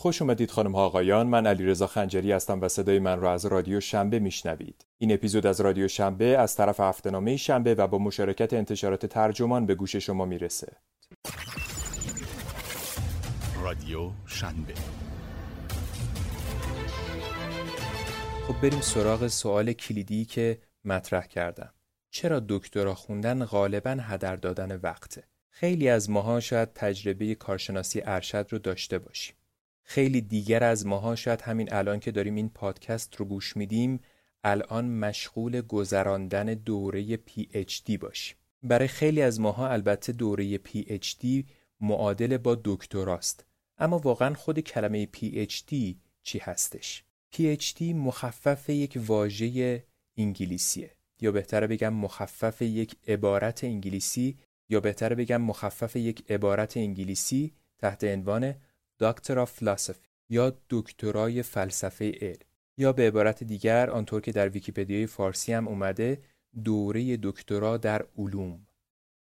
خوش اومدید خانم ها آقایان. من علیرضا خنجری هستم و صدای من را از رادیو شنبه میشنوید. این اپیزود از رادیو شنبه از طرف هفتهنامه شنبه و با مشارکت انتشارات ترجمان به گوش شما می‌رسه. رادیو شنبه. خب بریم سراغ سوال کلیدی که مطرح کردم. چرا دکترا خوندن غالبا هدر دادن وقته؟ خیلی از ماها شاید تجربه کارشناسی ارشد رو داشته باشیم. خیلی دیگر از ماها شاید همین الان که داریم این پادکست رو گوش میدیم الان مشغول گذراندن دوره PhD باشیم. برای خیلی از ماها البته دوره PhD معادل با دکتراست. اما واقعا خود کلمه PhD چی هستش؟ PhD مخفف یک واژه انگلیسیه. یا بهتره بگم مخفف یک عبارت انگلیسی یا بهتره بگم مخفف یک عبارت انگلیسی تحت عنوان Doctor of Philosophy یا دکترای فلسفه علم یا به عبارت دیگر آنطور که در ویکیپدیای فارسی هم اومده دوره دکترا در علوم.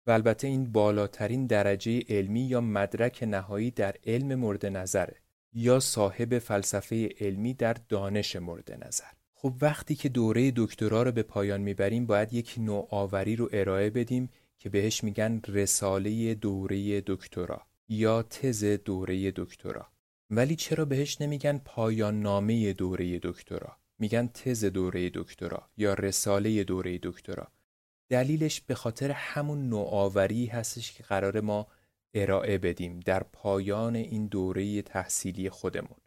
و البته این بالاترین درجه علمی یا مدرک نهایی در علم مورد نظره یا صاحب فلسفه علمی در دانش مورد نظر. خب وقتی که دوره دکترا رو به پایان می‌بریم باید یک نوآوری رو ارائه بدیم که بهش میگن رساله دوره دکترا. یا تز دوره دکترا. ولی چرا بهش نمیگن پایان نامه دوره دکترا؟ میگن تز دوره دکترا یا رساله دوره دکترا. دلیلش به خاطر همون نوآوری هستش که قرار ما ارائه بدیم در پایان این دوره تحصیلی خودمون.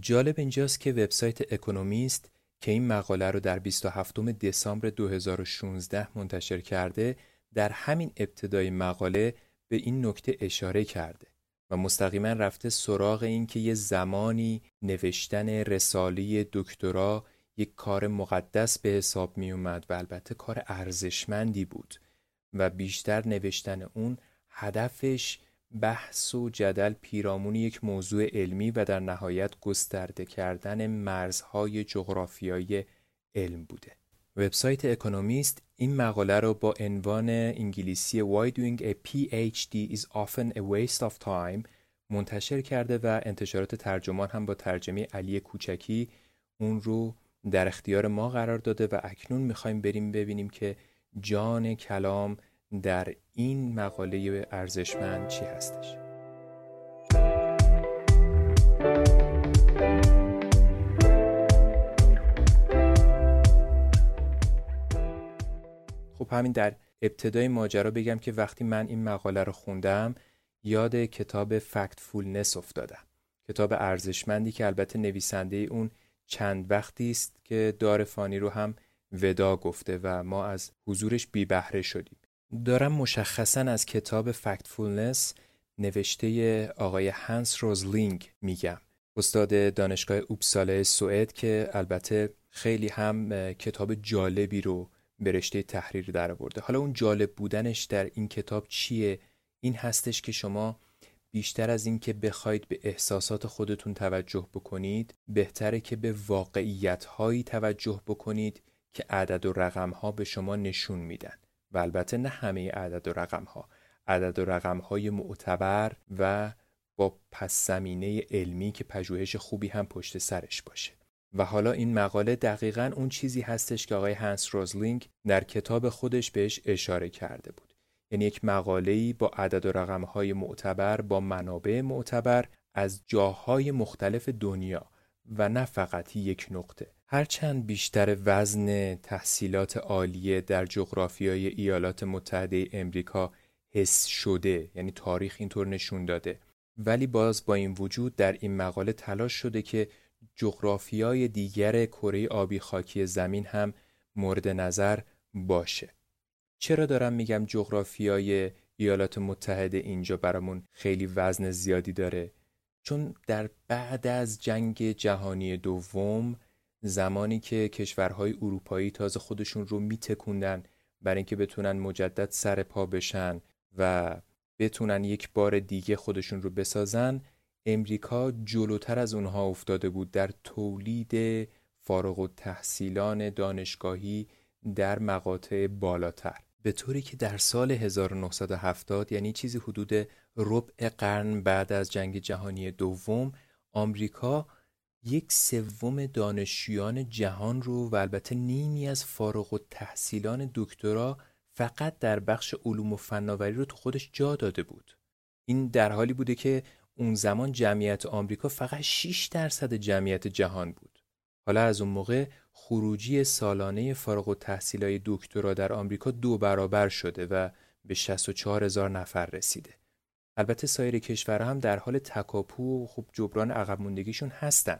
جالب اینجاست که وبسایت اکونومیست که این مقاله رو در 27 دسامبر 2016 منتشر کرده در همین ابتدای مقاله به این نکته اشاره کرده. و مستقیما رفته سراغ این که یه زمانی نوشتن رساله دکترا یک کار مقدس به حساب می اومد و البته کار ارزشمندی بود و بیشتر نوشتن اون هدفش بحث و جدل پیرامون یک موضوع علمی و در نهایت گسترده کردن مرزهای جغرافیایی علم بوده. وبسایت اکونومیست این مقاله رو با عنوان انگلیسی Why doing a PhD is often a waste of time منتشر کرده و انتشارات ترجمان هم با ترجمه علی کوچکی اون رو در اختیار ما قرار داده و اکنون می‌خوایم بریم ببینیم که جان کلام در این مقاله ارزشمند چی هستش. خب همین در ابتدای ماجرا بگم که وقتی من این مقاله رو خوندم یاد کتاب Factfulness افتادم. کتاب ارزشمندی که البته نویسنده اون چند وقتی است که دار فانی رو هم وداع گفته و ما از حضورش بی بهره شدیم. دارم مشخصا از کتاب Factfulness نوشته آقای هنس روزلینگ میگم. استاد دانشگاه اوپسالا سوئد که البته خیلی هم کتاب جالبی رو به رشته تحریر در آورده. حالا اون جالب بودنش در این کتاب چیه؟ این هستش که شما بیشتر از اینکه بخواید به احساسات خودتون توجه بکنید بهتره که به واقعیت هایی توجه بکنید که عدد و رقم ها به شما نشون میدن. و البته نه همه عدد و رقم ها عدد و رقم های معتبر و با پس زمینه علمی که پژوهش خوبی هم پشت سرش باشه. و حالا این مقاله دقیقا اون چیزی هستش که آقای هنس روزلینگ در کتاب خودش بهش اشاره کرده بود. یعنی یک مقاله‌ای با عدد و رقم‌های معتبر با منابع معتبر از جاهای مختلف دنیا و نه فقط یک نقطه. هرچند بیشتر وزن تحصیلات عالیه در جغرافیای ایالات متحده امریکا حس شده یعنی تاریخ اینطور نشون داده. ولی باز با این وجود در این مقاله تلاش شده که جغرافیای دیگر کره آبی خاکی زمین هم مورد نظر باشه. چرا دارم میگم جغرافیای ایالات متحده اینجا برامون خیلی وزن زیادی داره؟ چون در بعد از جنگ جهانی دوم زمانی که کشورهای اروپایی تازه خودشون رو میتکوندن برای اینکه بتونن مجدد سر پا بشن و بتونن یک بار دیگه خودشون رو بسازن امریکا جلوتر از اونها افتاده بود در تولید فارغ و تحصیلان دانشگاهی در مقاطع بالاتر. به طوری که در سال 1970 یعنی چیزی حدود ربع قرن بعد از جنگ جهانی دوم آمریکا یک سوم دانشجویان جهان رو و البته نیمی از فارغ و تحصیلان دکترا فقط در بخش علوم و فناوری رو تو خودش جا داده بود. این در حالی بوده که اون زمان جمعیت آمریکا فقط 6 درصد جمعیت جهان بود. حالا از اون موقع خروجی سالانه فارغ و های دکترا در آمریکا دو برابر شده و به 64 هزار نفر رسیده. البته سایر کشورها هم در حال تکاپو و خب جبران عقب موندگیشون هستن.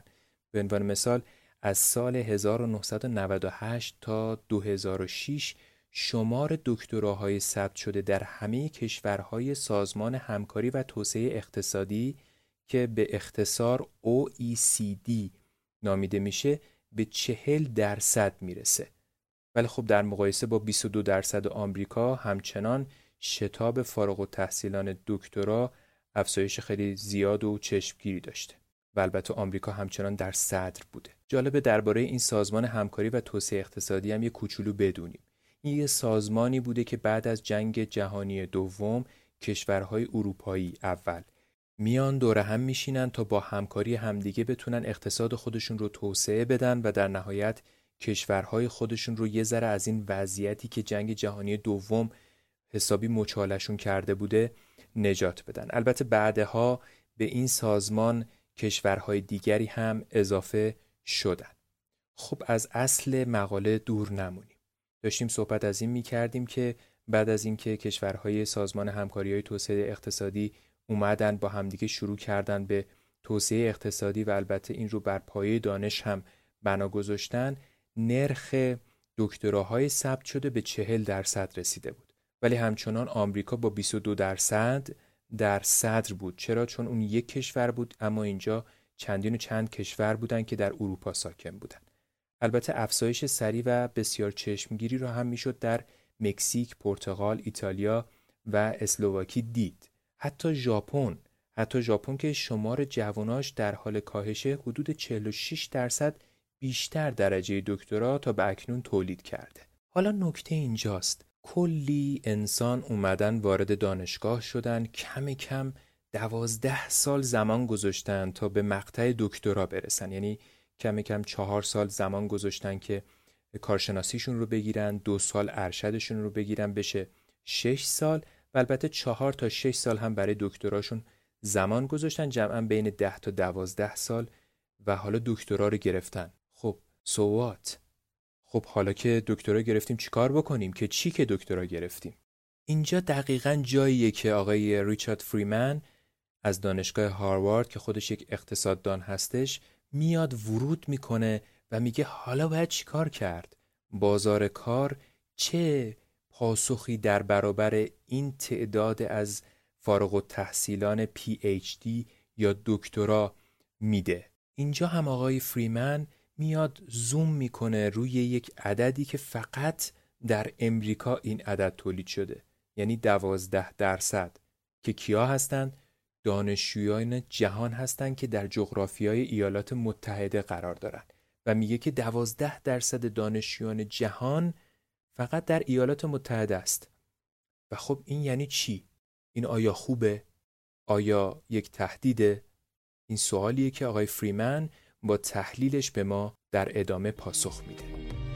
به عنوان مثال از سال 1998 تا 2006 شمار دکتراهای ثبت شده در همه کشورهای سازمان همکاری و توسعه اقتصادی که به اختصار OECD نامیده میشه به چهل درصد می‌رسه. ولی خب در مقایسه با 22 درصد آمریکا همچنان شتاب فارغ و تحصیلان دکترا افزایش خیلی زیاد و چشمگیری داشته. و البته آمریکا همچنان در صدر بوده. جالبه درباره این سازمان همکاری و توسعه اقتصادی هم یه کوچولو بدونیم. یه سازمانی بوده که بعد از جنگ جهانی دوم کشورهای اروپایی اول. میان دور هم میشینن تا با همکاری همدیگه بتونن اقتصاد خودشون رو توسعه بدن و در نهایت کشورهای خودشون رو یه ذره از این وضعیتی که جنگ جهانی دوم حسابی مچالشون کرده بوده نجات بدن. البته بعدها به این سازمان کشورهای دیگری هم اضافه شدن. خب از اصل مقاله دور نمونیم. داشتیم صحبت از این می کردیم که بعد از اینکه کشورهای سازمان همکاری های توسعه اقتصادی اومدن با همدیگه شروع کردن به توسعه اقتصادی و البته این رو بر پایه دانش هم بنا گذاشتن نرخ دکتراهای ثبت شده به چهل درصد رسیده بود. ولی همچنان آمریکا با 22 درصد در صدر بود. چرا؟ چون اون یک کشور بود اما اینجا چندین و چند کشور بودن که در اروپا ساکن بودن. البته افزایش سریع و بسیار چشمگیری را هم می‌شد در مکزیک، پرتغال، ایتالیا و اسلوواکی دید. حتی ژاپن، حتی ژاپن که شمار جواناش در حال کاهشه حدود 46 درصد بیشتر درجه دکترا تا به اکنون تولید کرده. حالا نکته اینجاست. کلی انسان اومدن وارد دانشگاه شدن کم کم دوازده سال زمان گذاشتن تا به مقطع دکترا برسن یعنی کم کم چهار سال زمان گذاشتن که کارشناسیشون رو بگیرن دو سال ارشدشون رو بگیرن بشه. شش سال و البته چهار تا شش سال هم برای دکتراشون زمان گذاشتن جمعا بین ده تا دوازده سال و حالا دکترا رو گرفتن. خب سوات خب حالا که دکترا گرفتیم چیکار بکنیم؟ که چی که دکترا گرفتیم؟ اینجا دقیقا جاییه که آقای ریچارد فریمن از دانشگاه هاروارد که خودش یک اقتصاددان هستش میاد ورود می‌کنه و میگه حالا باید چیکار کرد؟ بازار کار چه پاسخی در برابر این تعداد از فارغ و تحصیلان پی ایچ دی یا دکترا میده؟ اینجا هم آقای فریمن میاد زوم می‌کنه روی یک عددی که فقط در امریکا این عدد تولید شده یعنی دوازده درصد که کیا هستند؟ دانشجویان جهان هستند که در جغرافیای ایالات متحده قرار دارند و میگه که دوازده درصد دانشجویان جهان فقط در ایالات متحده است و خب این یعنی چی؟ این آیا خوبه؟ آیا یک تهدیده؟ این سوالیه که آقای فریمن با تحلیلش به ما در ادامه پاسخ میده.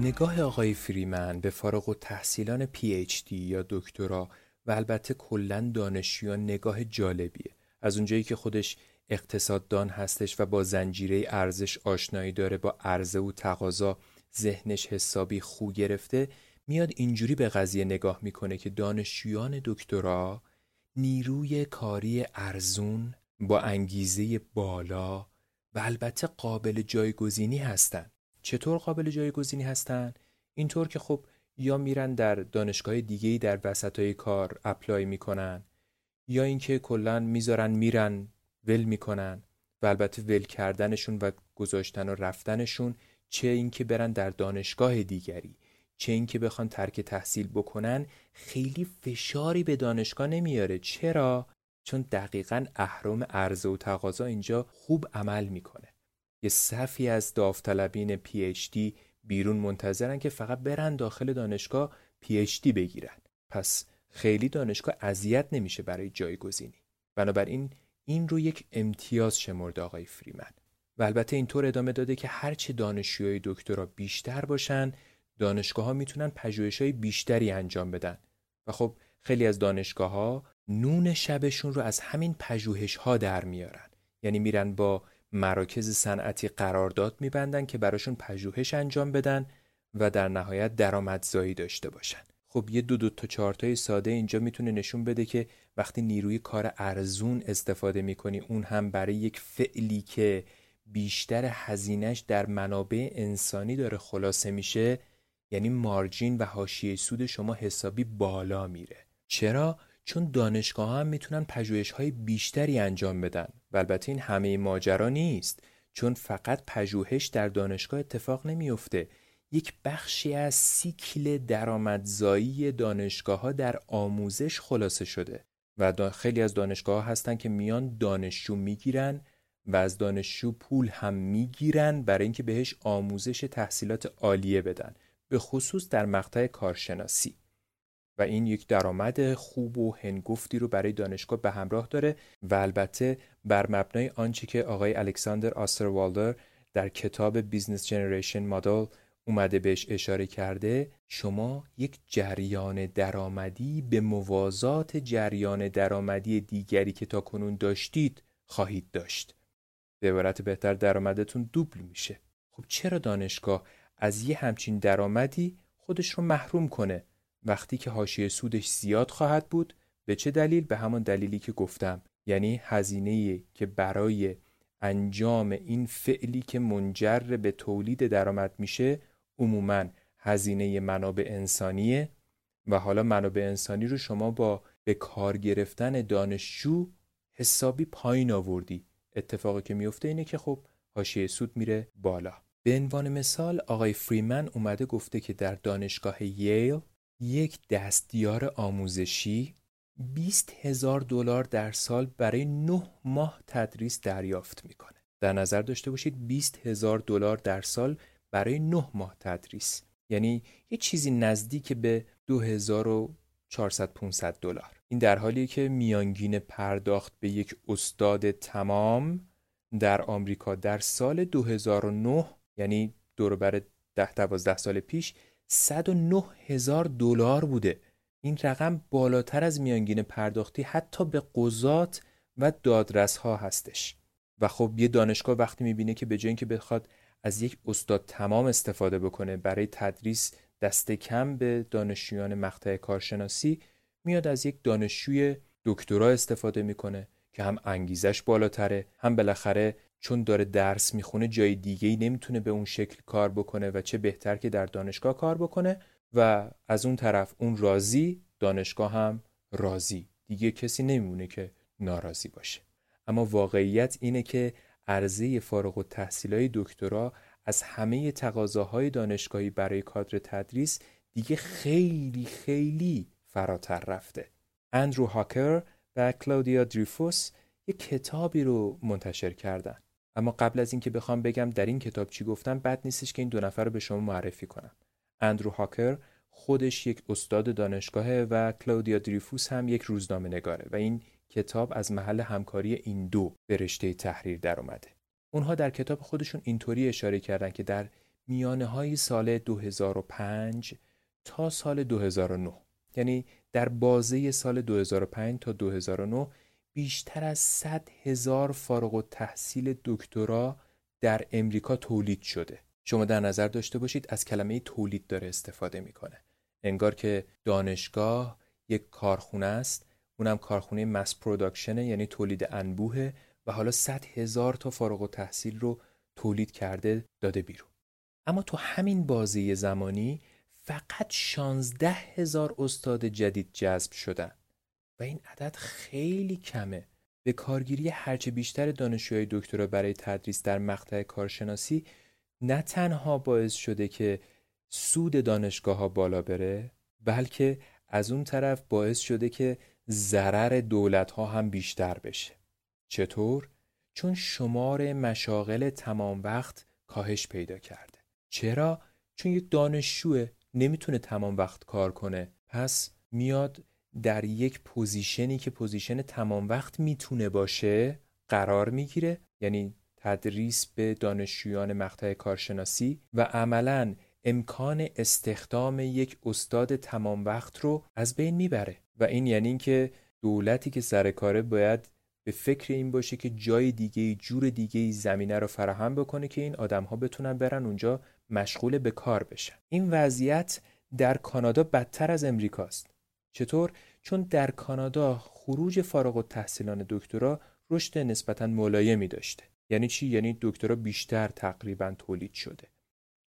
نگاه آقای فریمن به فارغ و تحصیلان پی دی یا دکترا و البته کلا دانشجویان نگاه جالبیه. از اونجایی که خودش اقتصاددان هستش و با زنجیره ارزش آشنایی داره با عرضه و تقاضا ذهنش حسابی خو گرفته میاد اینجوری به قضیه نگاه می‌کنه که دانشجویان دکترا نیروی کاری ارزون با انگیزه بالا و البته قابل جایگزینی هستند چطور قابل جایگزینی هستن؟ اینطور که خب یا میرن در دانشگاه دیگه‌ای در وسطای کار اپلای می‌کنن یا اینکه کلا می‌ذارن میرن ول می‌کنن و البته ول کردنشون و گذاشتن و رفتنشون چه اینکه برن در دانشگاه دیگری چه اینکه بخوان ترک تحصیل بکنن خیلی فشاری به دانشگاه نمیاره. چرا؟ چون دقیقا اهرم عرضه و تقاضا اینجا خوب عمل می‌کنه. یه صفی از داوطلبین PhD بیرون منتظرن که فقط برن داخل دانشگاه PhD بگیرن. پس خیلی دانشگاه اذیت نمیشه برای جایگزینی. بنابراین این رو یک امتیاز شمرده آقای فریمن. و البته اینطور ادامه داده که هرچه دانشجوهای دکترا بیشتر باشن دانشگاه ها می‌تونن پژوهش های بیشتری انجام بدن. و خب خیلی از دانشگاه ها نون شبشون رو از همین پژوهش ها در میارن. یعنی میرن با مراکز صنعتی قرارداد میبندن که براشون پژوهش انجام بدن و در نهایت درآمدزایی داشته باشن. خب یه دو دو تا چارتای ساده اینجا می‌تونه نشون بده که وقتی نیروی کار ارزون استفاده می‌کنی اون هم برای یک فعلی که بیشتر هزینش در منابع انسانی داره خلاصه میشه یعنی مارجین و حاشیه سود شما حسابی بالا میره. چرا؟ چون دانشگاه هم می‌تونن پژوهش های بیشتری انجام بدن. و البته این همه ماجرا نیست چون فقط پژوهش در دانشگاه اتفاق نمیافته. یک بخشی از سیکل درآمدزایی دانشگاه ها در آموزش خلاصه شده و خیلی از دانشگاه ها هستن که میان دانشجو می‌گیرن و از دانشجو پول هم می‌گیرن برای اینکه بهش آموزش تحصیلات عالیه بدن. به خصوص در مقطع کارشناسی. و این یک درآمد خوب و هنگفتی رو برای دانشگاه به همراه داره و البته بر مبنای آنچه که آقای الکساندر استروالدر در کتاب Business Generation Model اومده بهش اشاره کرده شما یک جریان درآمدی به موازات جریان درآمدی دیگری که تا کنون داشتید خواهید داشت. به عبارت بهتر درآمدتون دوبل میشه. خب چرا دانشگاه از یه همچین درآمدی خودش رو محروم کنه؟ وقتی که حاشیه سودش زیاد خواهد بود به چه دلیل؟ به همان دلیلی که گفتم. یعنی هزینه که برای انجام این فعلی که منجر به تولید درآمد میشه عموما هزینه منابع انسانیه. و حالا منابع انسانی رو شما با به کار گرفتن دانشجو حسابی پایین آوردی. اتفاقی که میفته اینه که خب حاشیه سود میره بالا. به عنوان مثال آقای فریمن اومده گفته که در دانشگاه ییل یک دستیار آموزشی 20 هزار دلار در سال برای 9 ماه تدریس دریافت می‌کنه. در نظر داشته باشید 20 هزار دلار در سال برای 9 ماه تدریس یعنی یه چیزی نزدیک به 2400 500 دلار این در حالیه که میانگین پرداخت به یک استاد تمام در آمریکا در سال 2009 یعنی دور بر 10 12 سال پیش 109 هزار دلار بوده. این رقم بالاتر از میانگین پرداختی حتی به قضات و دادرس ها هستش. و خب یه دانشگاه وقتی می‌بینه که به جای اینکه بخواد از یک استاد تمام استفاده بکنه برای تدریس دست کم به دانشجویان مقطع کارشناسی میاد از یک دانشجوی دکترا استفاده می‌کنه که هم انگیزش بالاتره هم بالاخره چون داره درس می‌خونه جای دیگه ای نمی‌تونه به اون شکل کار بکنه و چه بهتر که در دانشگاه کار بکنه و از اون طرف اون راضی دانشگاه هم راضی دیگه کسی نمیمونه که ناراضی باشه اما واقعیت اینه که عرضه فارغ و های دکترا از همه تقاضاهای دانشگاهی برای کادر تدریس دیگه خیلی خیلی فراتر رفته. اندرو هاکر و کلاودیا دریفوس یک کتابی رو منتشر کردن. اما قبل از اینکه بخوام بگم در این کتاب چی گفتم بد نیستش که این دو نفر رو به شما معرفی کنم. اندرو هاکر خودش یک استاد دانشگاهه و کلاودیا دریفوس هم یک روزنامه نگاره و این کتاب از محل همکاری این دو به رشته تحریر در اومده. اونها در کتاب خودشون اینطوری اشاره کردن که در میانه های سال 2005 تا سال 2009 یعنی در بازه سال 2005 تا 2009 بیشتر از 100 هزار فارغ و تحصیل دکترا در امریکا تولید شده. شما در نظر داشته باشید از کلمه تولید داره استفاده می‌کنه. انگار که دانشگاه یک کارخونه است اونم کارخونه مس پروداکشنه یعنی تولید انبوه و حالا 100 هزار تا فارغ و تحصیل رو تولید کرده داده بیرون. اما تو همین بازه زمانی فقط 16 هزار استاد جدید جذب شدن. و این عدد خیلی کمه. به کارگیری هرچه بیشتر دانشجوهای دکترا برای تدریس در مقطع کارشناسی نه تنها باعث شده که سود دانشگاه ها بالا بره بلکه از اون طرف باعث شده که ضرر دولت ها هم بیشتر بشه. چطور؟ چون شمار مشاغل تمام وقت کاهش پیدا کرده. چرا؟ چون یک دانشجو نمی‌تونه تمام وقت کار کنه. پس میاد در یک position ی که position تمام وقت می‌تونه باشه قرار می‌گیره یعنی تدریس به دانشجویان مقطع کارشناسی و عملا امکان استخدام یک استاد تمام وقت رو از بین می‌بره. و این یعنی اینکه دولتی که سر کاره باید به فکر این باشه که جای دیگه جور دیگه زمینه رو فراهم بکنه که این آدم ها بتونن برن اونجا مشغول به کار بشن. این وضعیت در کانادا بدتر از امریکاست. چطور؟ چون در کانادا خروج فارغ التحصیلان دکترا رشد نسبتا ملایمی داشته. یعنی چی؟ یعنی دکترا بیشتر تقریبا تولید شده.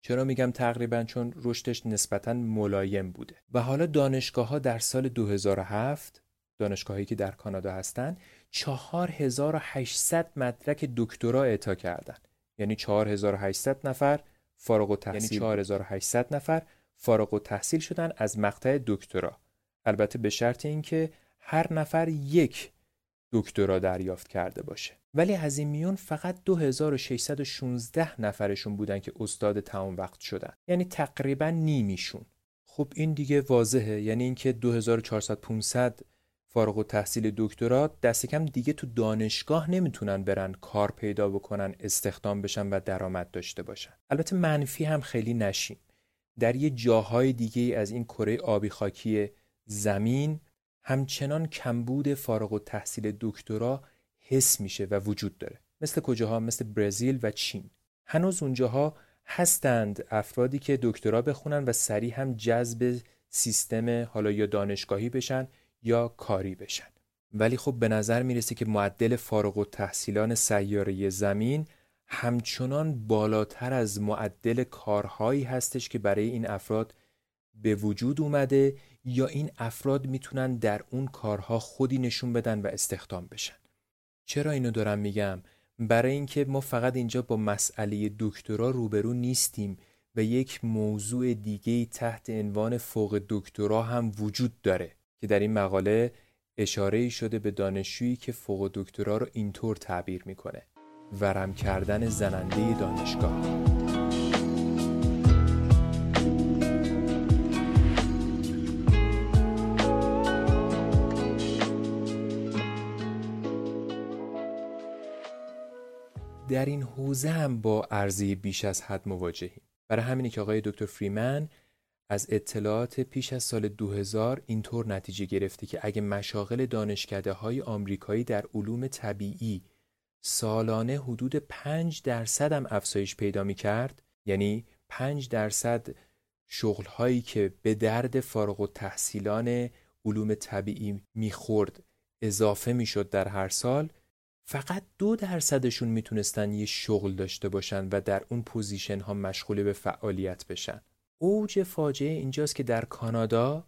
چرا میگم تقریبا؟ چون رشدش نسبتا ملایم بوده. و حالا دانشگاه ها در سال 2007 دانشگاهایی که در کانادا هستن 4800 مدرک دکترا اعطا کردند. یعنی 4800 نفر فارغ التحصیل یعنی 4800 نفر فارغ التحصیل شدن از مقطع دکترا. البته به شرط اینکه هر نفر یک دکترا دریافت کرده باشه. ولی از این میون فقط 2616 نفرشون بودن که استاد تمام وقت شدن. یعنی تقریبا نیمیشون. خب این دیگه واضحه. یعنی اینکه 2400 500 فارغ و تحصیل دکترا دست کم دیگه تو دانشگاه نمی‌تونن برن کار پیدا بکنن استخدام بشن و درآمد داشته باشن. البته منفی هم خیلی نشیم. در یه جاهای دیگه از این کره آبی خاکی زمین همچنان کمبود فارغ و تحصیل دکترا حس میشه و وجود داره. مثل کجاها؟ مثل برزیل و چین. هنوز اونجاها هستند افرادی که دکترا بخونن و سریع هم جذب سیستم حالا یا دانشگاهی بشن یا کاری بشن. ولی خب به نظر می‌رسه که معدل فارغ و تحصیلان سیاره زمین همچنان بالاتر از معدل کارهایی هستش که برای این افراد به وجود اومده یا این افراد می‌تونن در اون کارها خودی نشون بدن و استخدام بشن؟ چرا اینو دارم میگم؟ برای اینکه ما فقط اینجا با مسئله دکترا روبرو نیستیم و یک موضوع دیگه تحت عنوان فوق دکترا هم وجود داره که در این مقاله اشاره شده به دانشجویی که فوق دکترا رو اینطور تعبیر می‌کنه. ورم کردن زننده دانشگاه. در این حوزه هم با عرضه بیش از حد مواجهیم. برای همینه که آقای دکتر فریمن از اطلاعات پیش از سال 2000 اینطور نتیجه گرفته که اگه مشاغل دانشکده های آمریکایی در علوم طبیعی سالانه حدود 5 درصد هم افزایش پیدا می کرد یعنی 5 درصد شغل هایی که به درد فارغ و تحصیلان علوم طبیعی می‌خورد اضافه می‌شد در هر سال فقط دو درصدشون می‌تونستن یه شغل داشته باشن و در اون پوزیشن ها مشغول به فعالیت بشن. اوج فاجعه اینجاست که در کانادا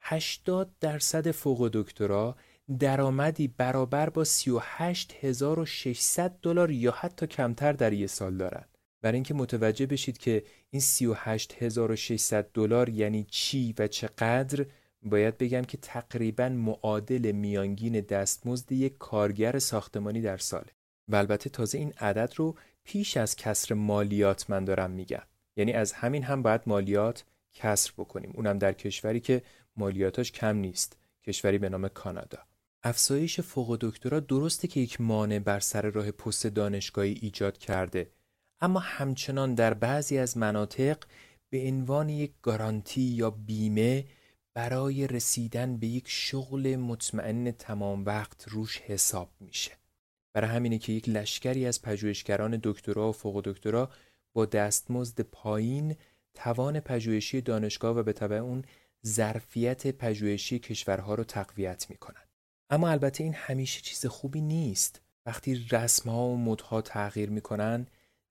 80 درصد فوق دکترا درآمدی برابر با 38600 دلار یا حتی کمتر در یه سال دارن. برای اینکه متوجه بشید که این 38600 دلار یعنی چی و چقدر باید بگم که تقریبا معادل میانگین دستمزد یک کارگر ساختمانی در ساله و البته تازه این عدد رو پیش از کسر مالیات من دارم میگم. یعنی از همین هم باید مالیات کسر بکنیم. اونم در کشوری که مالیاتاش کم نیست. کشوری به نام کانادا. افزایش فوق دکترا درسته که یک مانع بر سر راه پست دانشگاهی ایجاد کرده. اما همچنان در بعضی از مناطق به عنوان یک گارانتی یا بیمه برای رسیدن به یک شغل مطمئن تمام وقت روش حساب میشه. برای همینه که یک لشکری از پژوهشگران دکترا و فوق دکترا با دستمزد پایین توان پژوهشی دانشگاه و به طبع اون ظرفیت پژوهشی کشورها رو تقویت می‌کنن. اما البته این همیشه چیز خوبی نیست. وقتی رسمها و مدها تغییر می‌کنن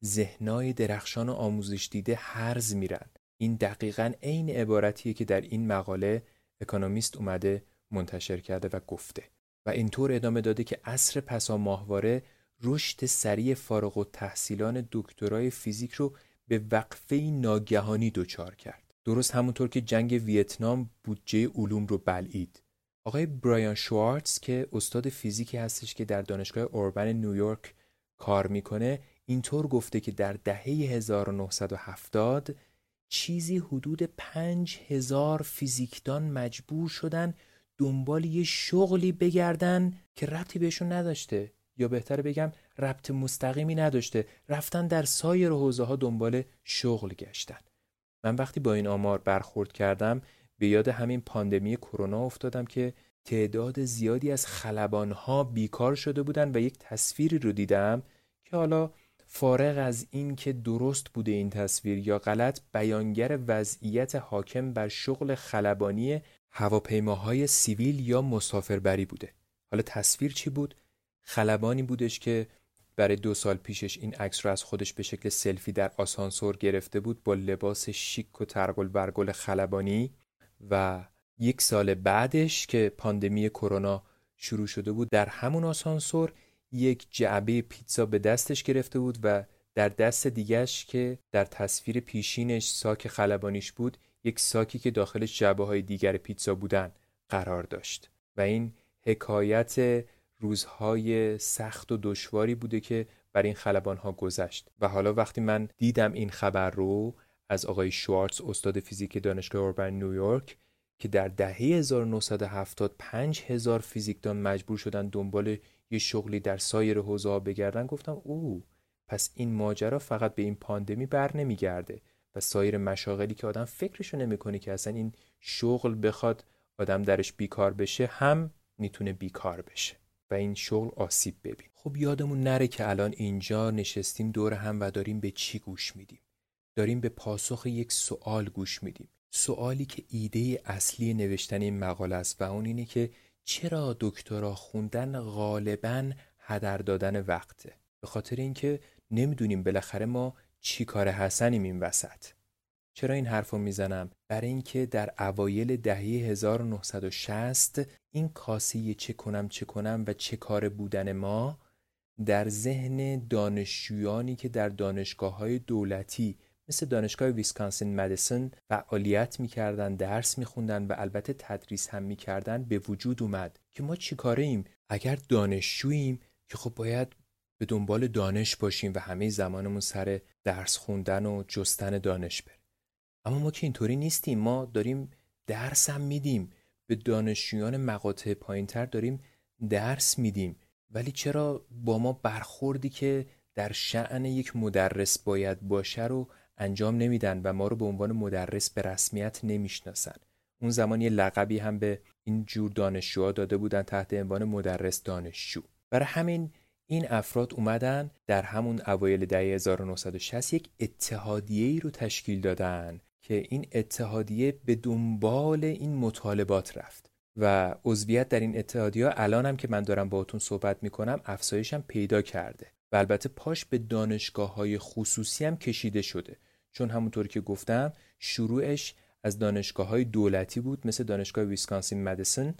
ذهنای درخشان و آموزش دیده هرز میرن. این دقیقا عین عبارتیه که در این مقاله اکونومیست اومده منتشر کرده و گفته و اینطور ادامه داده که عصر پسا ماهواره رشد سریع فارغ و تحصیلان دکترای فیزیک رو به وقفه ناگهانی دچار کرد. درست همونطور که جنگ ویتنام بودجه علوم رو بلعید. آقای برایان شوارتز که استاد فیزیکی هستش که در دانشگاه اوربن نیویورک کار می‌کنه اینطور گفته که در دهه 1970 چیزی حدود پنج هزار فیزیکدان مجبور شدن دنبال یه شغلی بگردن که ربطی بهشون نداشته. یا بهتر بگم ربط مستقیمی نداشته. رفتن در سایر حوزه ها دنبال شغل گشتن. من وقتی با این آمار برخورد کردم به یاد همین پاندمی کرونا افتادم که تعداد زیادی از خلبانها بیکار شده بودن و یک تصویری رو دیدم که حالا فارغ از این که درست بوده این تصویر یا غلط بیانگر وضعیت حاکم بر شغل خلبانی هواپیماهای سیویل یا مسافربری بوده. حالا تصویر چی بود؟ خلبانی بودش که برای دو سال پیشش این عکس رو از خودش به شکل سلفی در آسانسور گرفته بود با لباس شیک و ترگل برگل خلبانی و یک سال بعدش که پاندمی کرونا شروع شده بود در همون آسانسور یک جعبه پیتزا به دستش گرفته بود و در دست دیگش که در تصویر پیشینش ساک خلبانیش بود یک ساکی که داخلش جعبه های دیگر پیتزا بودن قرار داشت. و این حکایت روزهای سخت و دشواری بوده که بر این خلبان ها گذشت. و حالا وقتی من دیدم این خبر رو از آقای شوارتز استاد فیزیک دانشگاه اوربن نیویورک که در دهه 1970 هزار فیزیکدان مجبور شدن دنبال یه شغلی در سایر حوزه بگردن گفتم او پس این ماجرا فقط به این پاندمی بر نمیگرده و سایر مشاغلی که آدم فکرشو نمی‌کنه که اصلا این شغل بخواد آدم درش بیکار بشه هم می‌تونه بیکار بشه و این شغل آسیب ببین. خب یادمون نره که الان اینجا نشستیم دور هم و داریم به چی گوش میدیم؟ داریم به پاسخ یک سوال گوش میدیم. سوالی که ایده اصلی نوشتن این مقاله است و اون اینه که چرا دکترا خوندن غالبا هدر دادن وقته به خاطر اینکه نمی‌دونیم بالاخره ما چی کار حسنیم این وسط چرا این حرف رو می‌زنم؟ برای اینکه در اوایل دهه 1960 این کاسه چه کنم چه کنم و چه کار بودن ما در ذهن دانشجویانی که در دانشگاه های دولتی مثل دانشگاه ویسکانسین مدیسن فعالیت می‌کردن درس میخوندن و البته تدریس هم می‌کردن به وجود اومد که ما چیکاره ایم اگر دانشجوییم که خب باید به دنبال دانش باشیم و همه زمانمون سر درس خوندن و جستن دانش بریم اما ما که اینطوری نیستیم. ما داریم درس هم میدیم. به دانشجویان مقاطع پایینتر داریم درس میدیم. ولی چرا با ما برخوردی که در شعن یک مدرس باید باشه رو انجام نمیدن و ما رو به عنوان مدرس به رسمیت نمی‌شناسن. اون زمان یه لقبی هم به این جور دانشجوها داده بودن تحت عنوان مدرس دانشجو. برای همین این افراد اومدن در همون اوایل دهه 1960 یک اتحادیه ای رو تشکیل دادن که این اتحادیه به دنبال این مطالبات رفت. و عضویت در این اتحادیه الان هم که من دارم باهاتون صحبت می‌کنم افزایشم پیدا کرده. و البته پاش به دانشگاه های خصوصی هم کشیده شده. چون همونطور که گفتم شروعش از دانشگاه های دولتی بود مثل دانشگاه ویسکانسین مدیسن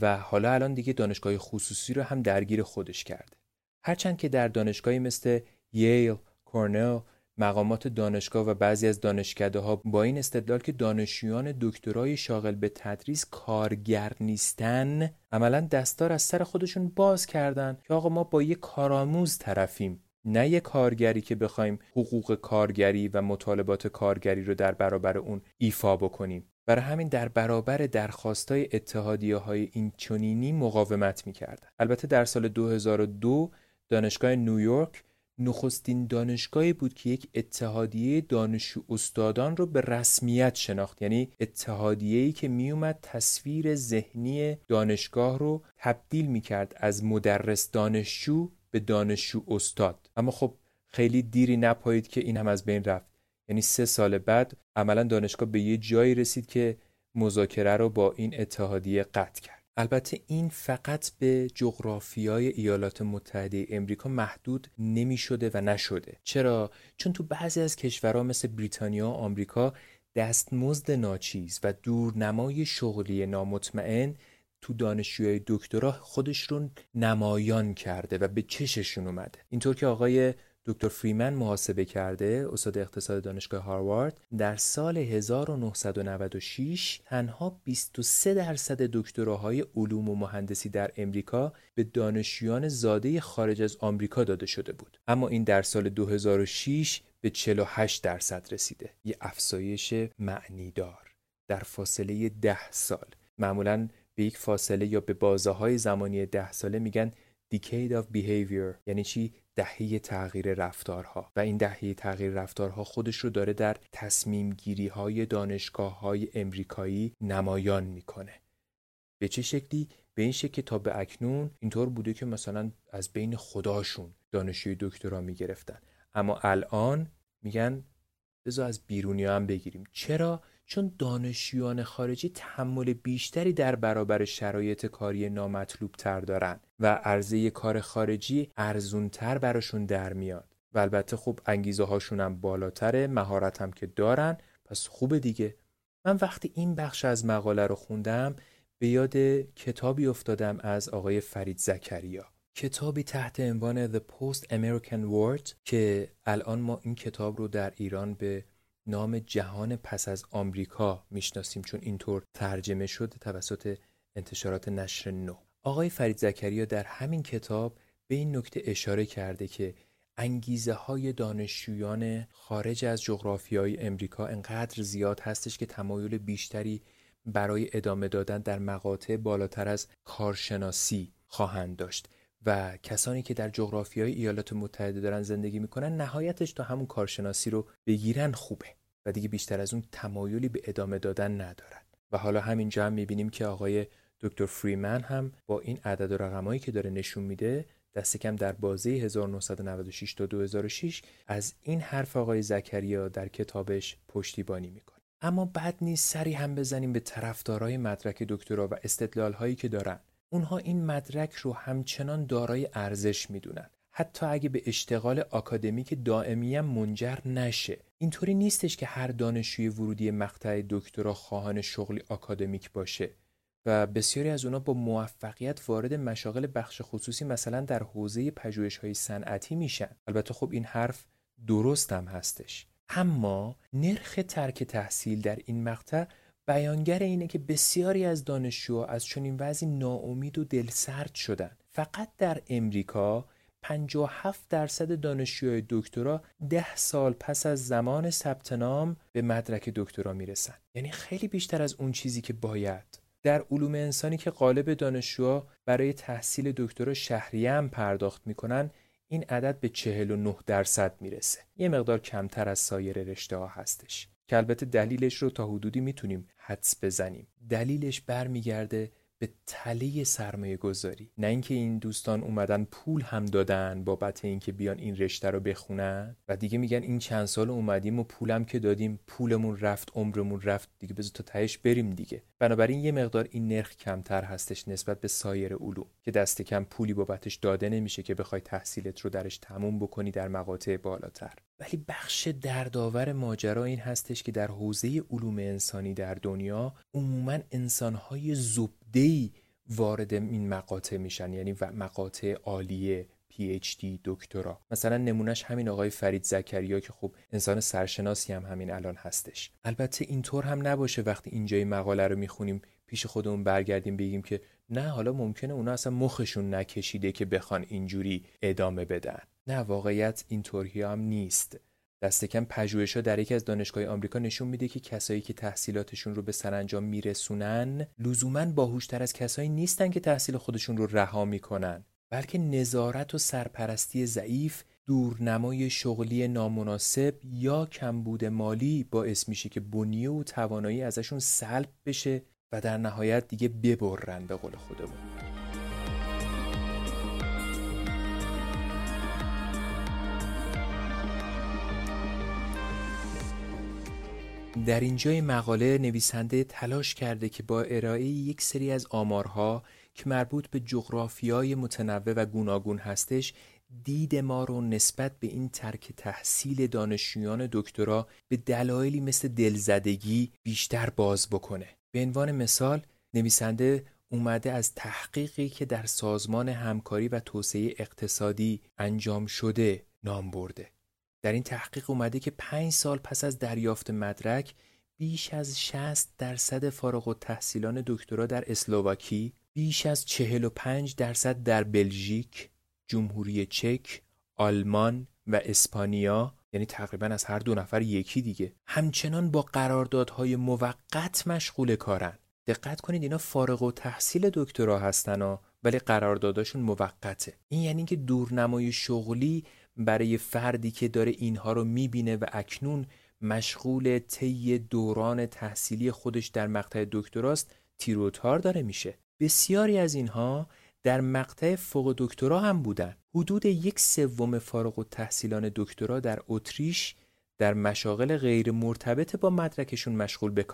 و حالا الان دیگه دانشگاه خصوصی رو هم درگیر خودش کرده. هرچند که در دانشگاهی مثل ییل، کورنل مقامات دانشگاه و بعضی از دانشکده ها با این استدلال که دانشجویان دکترای شاغل به تدریس کارگر نیستن عملا دستار از سر خودشون باز کردن که آقا ما با یه کارآموز طرفیم. نه یه کارگری که بخوایم حقوق کارگری و مطالبات کارگری رو در برابر اون ایفا بکنیم. برای همین در برابر درخواستای اتحادیه های این چنینی مقاومت می‌کردن. البته در سال 2002 دانشگاه نیویورک نخستین دانشگاهی بود که یک اتحادیه دانشجو استادان رو به رسمیت شناخت. یعنی اتحادیه‌ای که میومد تصویر ذهنی دانشگاه رو تبدیل می‌کرد از مدرس دانشجو به دانشجو استاد. اما خب خیلی دیری نپایید که این هم از بین رفت. یعنی سه سال بعد عملا دانشگاه به یه جایی رسید که مذاکره رو با این اتحادیه قطع کرد. البته این فقط به جغرافیای ایالات متحده امریکا محدود نمی شده و نشده. چرا؟ چون تو بعضی از کشورها مثل بریتانیا و آمریکا دستمزد ناچیز و دورنمای شغلی نامطمئن تو دانشجوی دکترا خودش رو نمایان کرده و به چششون اومده. اینطور که آقای دکتر فریمن محاسبه کرده استاد اقتصاد دانشگاه هاروارد در سال 1996 تنها 23 درصد دکتراهای علوم و مهندسی در امریکا به دانشجویان زاده خارج از آمریکا داده شده بود. اما این در سال 2006 به 48 درصد رسیده. یه افزایش معنیدار. در فاصله 10 سال. معمولا به یک فاصله یا به بازه های زمانی ده ساله میگن decade of behavior یعنی چی؟ دهه تغییر رفتارها. و این دهه تغییر رفتارها خودش رو داره در تصمیم گیری های دانشگاه های امریکایی نمایان می‌کنه. به چه شکلی؟ به این شکل تا به اکنون اینطور بوده که مثلا از بین خداشون دانشجوی دکترا می‌گرفتن. اما الان میگن بذار از بیرونی هم بگیریم. چرا؟ چون دانشجویان خارجی تحمل بیشتری در برابر شرایط کاری نامطلوب تر دارن و عرضه کار خارجی ارزونتر براشون در میاد. و البته خب انگیزه هاشون هم بالاتره مهارت هم که دارن. پس خوبه دیگه. من وقتی این بخش از مقاله رو خوندم به یاد کتابی افتادم از آقای فرید زکریا. کتابی تحت عنوان The Post American World که الان ما این کتاب رو در ایران به نام جهان پس از آمریکا می‌شناسیم چون اینطور ترجمه شده توسط انتشارات نشر نو. آقای فرید زکریا در همین کتاب به این نکته اشاره کرده که انگیزه های دانشجویان خارج از جغرافیای امریکا انقدر زیاد هستش که تمایل بیشتری برای ادامه دادن در مقاطع بالاتر از کارشناسی خواهند داشت و کسانی که در جغرافیای ایالات متحده دارن زندگی می‌کنن نهایتش تا همون کارشناسی رو بگیرن خوبه. دیگه بیشتر از اون تمایلی به ادامه دادن ندارن و حالا همینجا هم می‌بینیم که آقای دکتر فریمن هم با این عدد و رقمایی که داره نشون میده دست کم در بازه 1996 تا 2006 از این حرف آقای زکریا در کتابش پشتیبانی می‌کنه. اما بد نیست سری هم بزنیم به طرفدارای مدرک دکترا و استدلال هایی که دارن. اونها این مدرک رو همچنان دارای ارزش می‌دونن. حتی اگه به اشتغال آکادمیک دائمی هم منجر نشه. اینطوری نیستش که هر دانشجوی ورودی مقطع دکترا خواهان شغلی آکادمیک باشه. و بسیاری از اونا با موفقیت وارد مشاغل بخش خصوصی مثلا در حوزه های صنعتی میشن. البته خب این حرف درست هم هستش. اما نرخ ترک تحصیل در این مقطع بیانگر اینه که بسیاری از دانشجوها از چنین وضعی ناامید و دلسرد شدن. فقط در امریکا 57 درصد دانشجوهای دکترا ده سال پس از زمان ثبت نام به مدرک دکترا می‌رسن یعنی خیلی بیشتر از اون چیزی که باید. در علوم انسانی که قالب دانشجوها برای تحصیل دکترا شهریه هم پرداخت می‌کنن این عدد به 49 درصد می‌رسه. یه مقدار کمتر از سایر رشته ها هستش. که البته دلیلش رو تا حدودی می‌تونیم حدس بزنیم. دلیلش برمیگرده به تله سرمایه گذاری. نه اینکه این دوستان اومدن پول هم دادن بابت اینکه بیان این رشته رو بخونن. و دیگه میگن این چند سال اومدیم و پولم که دادیم پولمون رفت عمرمون رفت. دیگه بذار تا تهش بریم دیگه. بنابراین یه مقدار این نرخ کمتر هستش نسبت به سایر علوم. که دست کم پولی بابتش داده نمیشه که بخوای تحصیلت رو درش تموم بکنی در مقاطع بالاتر. ولی بخش دردآور ماجرا این هستش که در حوزه علوم انسانی در دنیا عموما انسانهای زبدهی وارد این مقاطع میشن یعنی مقاطع عالیه دی دکترا. مثلا نمونهش همین آقای فرید زکریا که خب انسان سرشناسی هم همین الان هستش. البته اینطور هم نباشه وقتی اینجای مقاله رو می‌خونیم پیش خودمون برگردیم بگیم که نه حالا ممکنه اونا اصلا مخشون نکشیده که بخوان اینجوری ادامه بدن. نه واقعیت اینطوری هم نیست. دست کم ها در یکی از دانشگاه آمریکا نشون میده که کسایی که تحصیلاتشون رو به سرانجام میرسونن لزوما باهوشتر از کسایی نیستن که تحصیل خودشون رو رها می‌کنن. بلکه نظارت و سرپرستی ضعیف دورنمای شغلی نامناسب یا کمبود مالی باعث میشه که بنیه و توانایی ازشون سلب بشه و در نهایت دیگه ببرن به قول خودمون. در اینجای مقاله نویسنده تلاش کرده که با ارائه یک سری از آمارها که مربوط به جغرافیای متنوع و گوناگون هستش دید ما رو نسبت به این ترک تحصیل دانشجویان دکترا به دلایلی مثل دلزدگی بیشتر باز بکنه. به عنوان مثال نویسنده اومده از تحقیقی که در سازمان همکاری و توسعه اقتصادی انجام شده نام برده. در این تحقیق اومده که پنج سال پس از دریافت مدرک بیش از 60 درصد فارغ التحصیلان دکترا در اسلوواکی بیش از 45 درصد در بلژیک، جمهوری چک، آلمان و اسپانیا یعنی تقریبا از هر دو نفر یکی دیگه. همچنان با قراردادهای موقت مشغول کارن. دقت کنید اینا فارغ و تحصیل دکترا هستن ها ولی قرارداداشون موقته. این یعنی که دورنمای شغلی برای فردی که داره اینها رو می‌بینه و اکنون مشغول طی دوران تحصیلی خودش در مقطع دکتراست تیروتار داره میشه. بسیاری از اینها در مقطع فوق دکترا هم بودن. حدود یک سوم فارغ التحصیلان دکترا در اتریش در مشاغل غیر مرتبط با مدرکشون مشغول به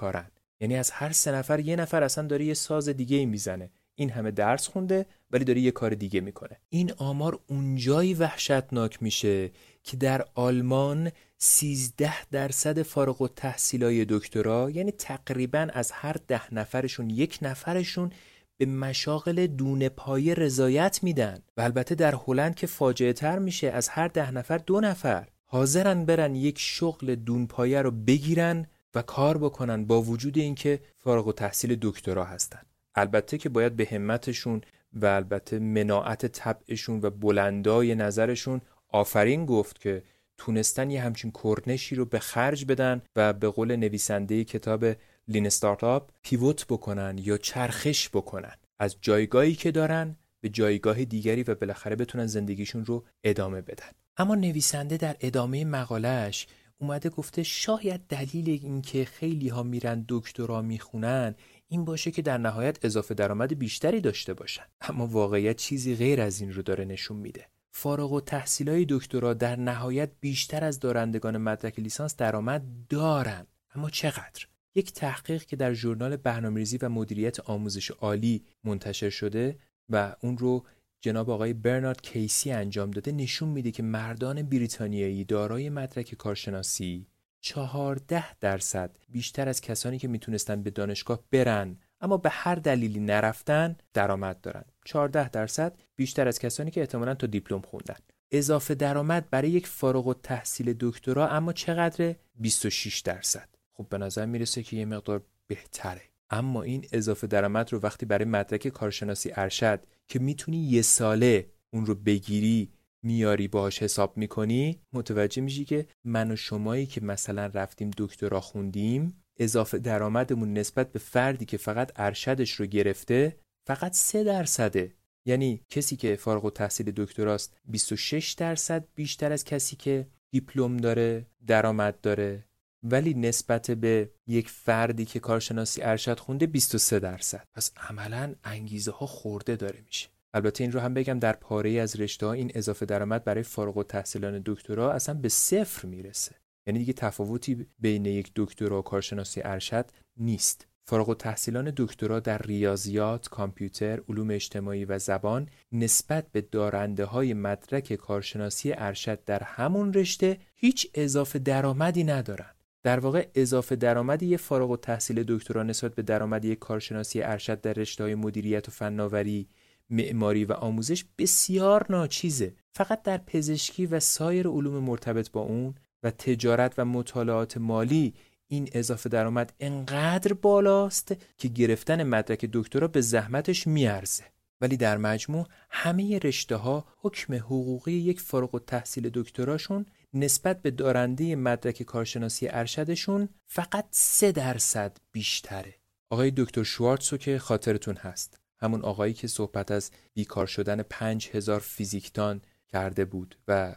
یعنی از هر سه نفر یه نفر اصلا داره یه ساز دیگه ای می‌زنه. این همه درس خونده ولی داره یه کار دیگه می‌کنه. این آمار اونجایی وحشتناک میشه که در آلمان 13 درصد فارغ و تحصیلای دکترا یعنی تقریبا از هر ده نفرشون یک نفرشون به مشاغل دونه پای رضایت میدن. و البته در هلند که فاجعه تر میشه از هر ده نفر دو نفر حاضرن برن یک شغل دونپایه رو بگیرن و کار بکنن با وجود اینکه فارغ و تحصیل دکترا هستن. البته که باید به همتشون و البته مناعت طبعشون و بلندای نظرشون آفرین گفت که تونستن یه همچین کرنشی رو به خرج بدن و به قول نویسنده کتاب لین استارتاپ پیوت بکنن یا چرخش بکنن. از جایگاهی که دارن به جایگاه دیگری و بالاخره بتونن زندگیشون رو ادامه بدن. اما نویسنده در ادامه مقالش اومده گفته شاید دلیل اینکه خیلی ها میرن دکترا می‌خونن این باشه که در نهایت اضافه درآمد بیشتری داشته باشن. اما واقعیت چیزی غیر از این رو داره نشون میده. فارغ و تحصیلای دکترا در نهایت بیشتر از دارندگان مدرک لیسانس درآمد دارن. اما چقدر؟ یک تحقیق که در ژورنال برنامه‌ریزی و مدیریت آموزش عالی منتشر شده و اون رو جناب آقای برنارد کیسی انجام داده نشون میده که مردان بریتانیایی دارای مدرک کارشناسی چهارده درصد بیشتر از کسانی که می‌تونستن به دانشگاه برن اما به هر دلیلی نرفتن درآمد دارن. 14 درصد بیشتر از کسانی که احتمالا تا دیپلم خوندن. اضافه درآمد برای یک فارغ التحصیل دکترا اما چقدره؟ 26 درصد. خب به نظر می‌رسه که یه مقدار بهتره. اما این اضافه درآمد رو وقتی برای مدرک کارشناسی ارشد که می‌تونی یه ساله اون رو بگیری میاری باهاش حساب می‌کنی متوجه میشی که من و شمایی که مثلا رفتیم دکترا خوندیم اضافه درآمدمون نسبت به فردی که فقط ارشدش رو گرفته فقط سه درصده. یعنی کسی که فارغ التحصیل دکتراست 26 درصد بیشتر از کسی که دیپلم داره درآمد داره. ولی نسبت به یک فردی که کارشناسی ارشد خونده 23 درصد. پس عملا انگیزه ها خورده داره میشه. البته این رو هم بگم در پاره از رشته این اضافه درآمد برای فارغ التحصیلان دکترا اصلا به صفر می‌رسه یعنی دیگه تفاوتی بین یک دکترا و کارشناسی ارشد نیست فارغ التحصیلان دکترا در ریاضیات، کامپیوتر، علوم اجتماعی و زبان نسبت به دارنده های مدرک کارشناسی ارشد در همون رشته هیچ اضافه درآمدی ندارن. در واقع اضافه درآمدی یه فارغ التحصیل دکترا نسبت به درآمد یک کارشناسی ارشد در رشته های مدیریت و فناوری معماری و آموزش بسیار ناچیزه. فقط در پزشکی و سایر علوم مرتبط با اون و تجارت و مطالعات مالی این اضافه درآمد انقدر بالاست که گرفتن مدرک دکترا به زحمتش میارزه. ولی در مجموع همه رشته ها حکم حقوقی یک فارغ التحصیل دکتراشون نسبت به دارنده مدرک کارشناسی ارشدشون فقط سه درصد بیشتره. آقای دکتر شوارتسو که خاطرتون هست. همون آقایی که صحبت از بیکار شدن پنج هزار فیزیکدان کرده بود و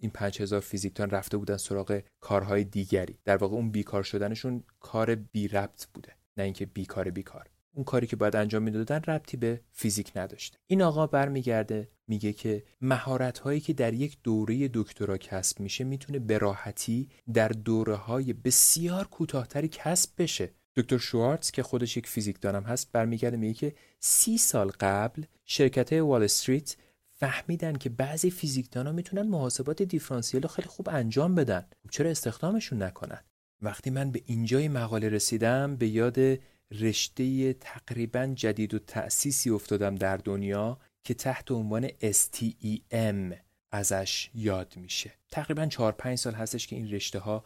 این پنج هزار فیزیکدان رفته بودن سراغ کارهای دیگری. در واقع اون بیکار شدنشون کار بی ربط بوده نه اینکه بیکار بیکار. اون کاری که باید انجام می‌دادن ربطی به فیزیک نداشته این آقا برمیگرده میگه که مهارت هایی که در یک دوره دکترا کسب میشه می‌تونه به راحتی در دوره های بسیار کوتاهتری کسب بشه. دکتر شوارتز که خودش یک فیزیک دانم هست برمیگرده میگه که سی سال قبل شرکت وال استریت فهمیدن که بعضی فیزیکدانا می‌تونن محاسبات دیفرانسیل رو خیلی خوب انجام بدن. چرا استخدامشون نکنن؟ وقتی من به اینجای مقاله رسیدم به یاد رشته تقریبا جدید و تأسیسی افتادم در دنیا که تحت عنوان STEM ازش یاد میشه. تقریبا 4 5 سال هستش که این رشته ها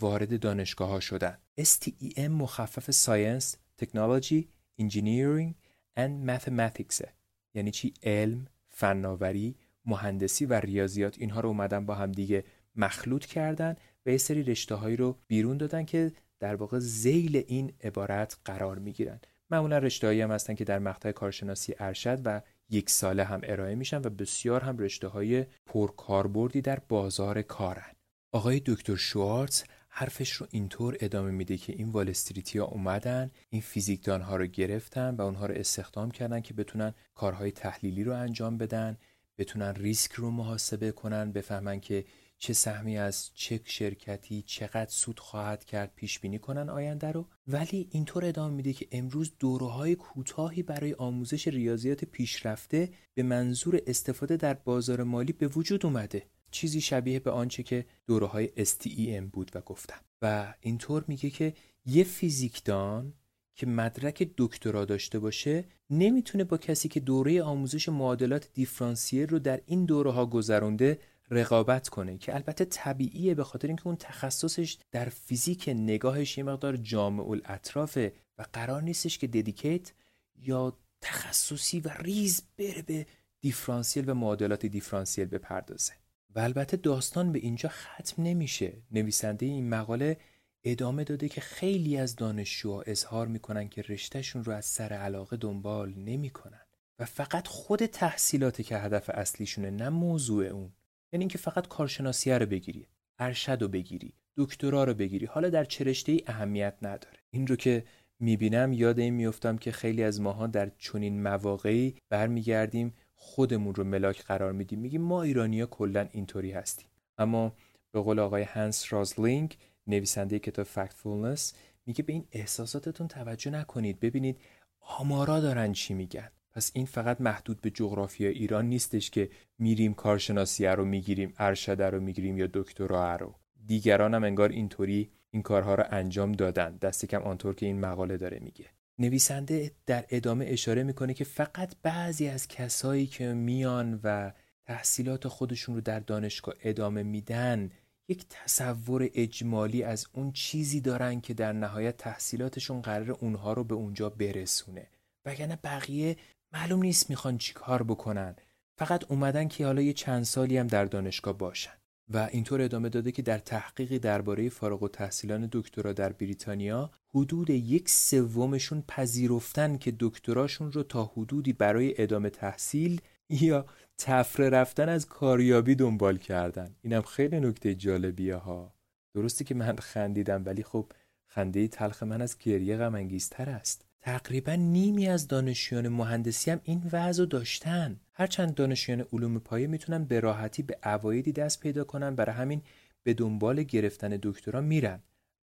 وارد دانشگاه ها شدن STEM مخفف Science، Technology، Engineering and Mathematics. یعنی چی؟ علم، فناوری، مهندسی و ریاضیات. اینها رو اومدن با هم دیگه مخلوط کردن و یه سری رشته هایی رو بیرون دادن که در واقع ذیل این عبارت قرار می‌گیرن. معمولا رشته هم هستن که در مقطع کارشناسی ارشد و یک ساله هم ارائه میشن و بسیار هم رشته های پرکاربردی در بازار کارن. آقای دکتر شوارتز حرفش رو اینطور ادامه میده که این والستریتی ها اومدن این فیزیکدان ها رو گرفتن و اونها رو استخدام کردن که بتونن کارهای تحلیلی رو انجام بدن بتونن ریسک رو محاسبه کنن بفهمن که چه سهمی از چه شرکتی چقدر سود خواهد کرد پیش بینی کنن آینده رو. ولی اینطور ادامه میده که امروز دوره های کوتاهی برای آموزش ریاضیات پیشرفته به منظور استفاده در بازار مالی به وجود اومده. چیزی شبیه به آنچه که دوره های STEM بود و گفتم. و اینطور میگه که یه فیزیکدان که مدرک دکترا داشته باشه نمی‌تونه با کسی که دوره آموزش معادلات دیفرانسیل رو در این دوره ها گذرونده رقابت کنه که البته طبیعیه به خاطر اینکه اون تخصصش در فیزیک نگاهش یه مقدار جامع الاطرافه و قرار نیستش که ددیکیت یا تخصصی و ریز بره به دیفرانسیل و معادلات دیفرانسیل بپردازه. و البته داستان به اینجا ختم نمیشه. نویسنده این مقاله ادامه داده که خیلی از دانشجوها اظهار می‌کنن که رشتهشون رو از سر علاقه دنبال نمی‌کنن. و فقط خود تحصیلاتی که هدف اصلیشونه نه موضوع اون. یعنی اینکه فقط کارشناسیه رو بگیری ارشد رو بگیری دکترا رو بگیری. حالا در چه ای اهمیت نداره. این رو که می‌بینم یاد این میفتم که خیلی از ماها در چنین مواقعی برمیگردیم خودمون رو ملاک قرار میدیم. میگیم ما ایرانیا کلا اینطوری هستیم. اما به قول آقای هنس رازلینگ نویسنده کتاب فکتفولنس میگه به این احساساتتون توجه نکنید. ببینید آمارا دارن چی میگن. پس این فقط محدود به جغرافیا ایران نیستش که میریم کارشناسیه رو می‌گیریم ارشده رو می‌گیریم یا دکترا رو. دیگران هم انگار اینطوری این کارها رو انجام دادن. دست کم آنطور که این مقاله داره میگه. نویسنده در ادامه اشاره می‌کنه که فقط بعضی از کسایی که میان و تحصیلات خودشون رو در دانشگاه ادامه میدن یک تصور اجمالی از اون چیزی دارن که در نهایت تحصیلاتشون قرار اونها رو به اونجا برسونه. وگرنه بقیه معلوم نیست می‌خوان چی کار بکنن. فقط اومدن که حالا یه چند سالی هم در دانشگاه باشن. و اینطور ادامه داده که در تحقیقی درباره فارغ و تحصیلان دکترا در بریتانیا حدود یک سومشون پذیرفتن که دکتراشون رو تا حدودی برای ادامه تحصیل یا تفره رفتن از کاریابی دنبال کردن. اینم خیلی نکته جالبیه ها. درسته که من خندیدم ولی خب خنده تلخ من از گریه غم است. تقریبا نیمی از دانشیان مهندسی هم این وضع داشتن. هرچند دانشیان علوم پایه می‌تونن به راحتی به عوایدی دست پیدا کنن برای همین به دنبال گرفتن دکترا میرن.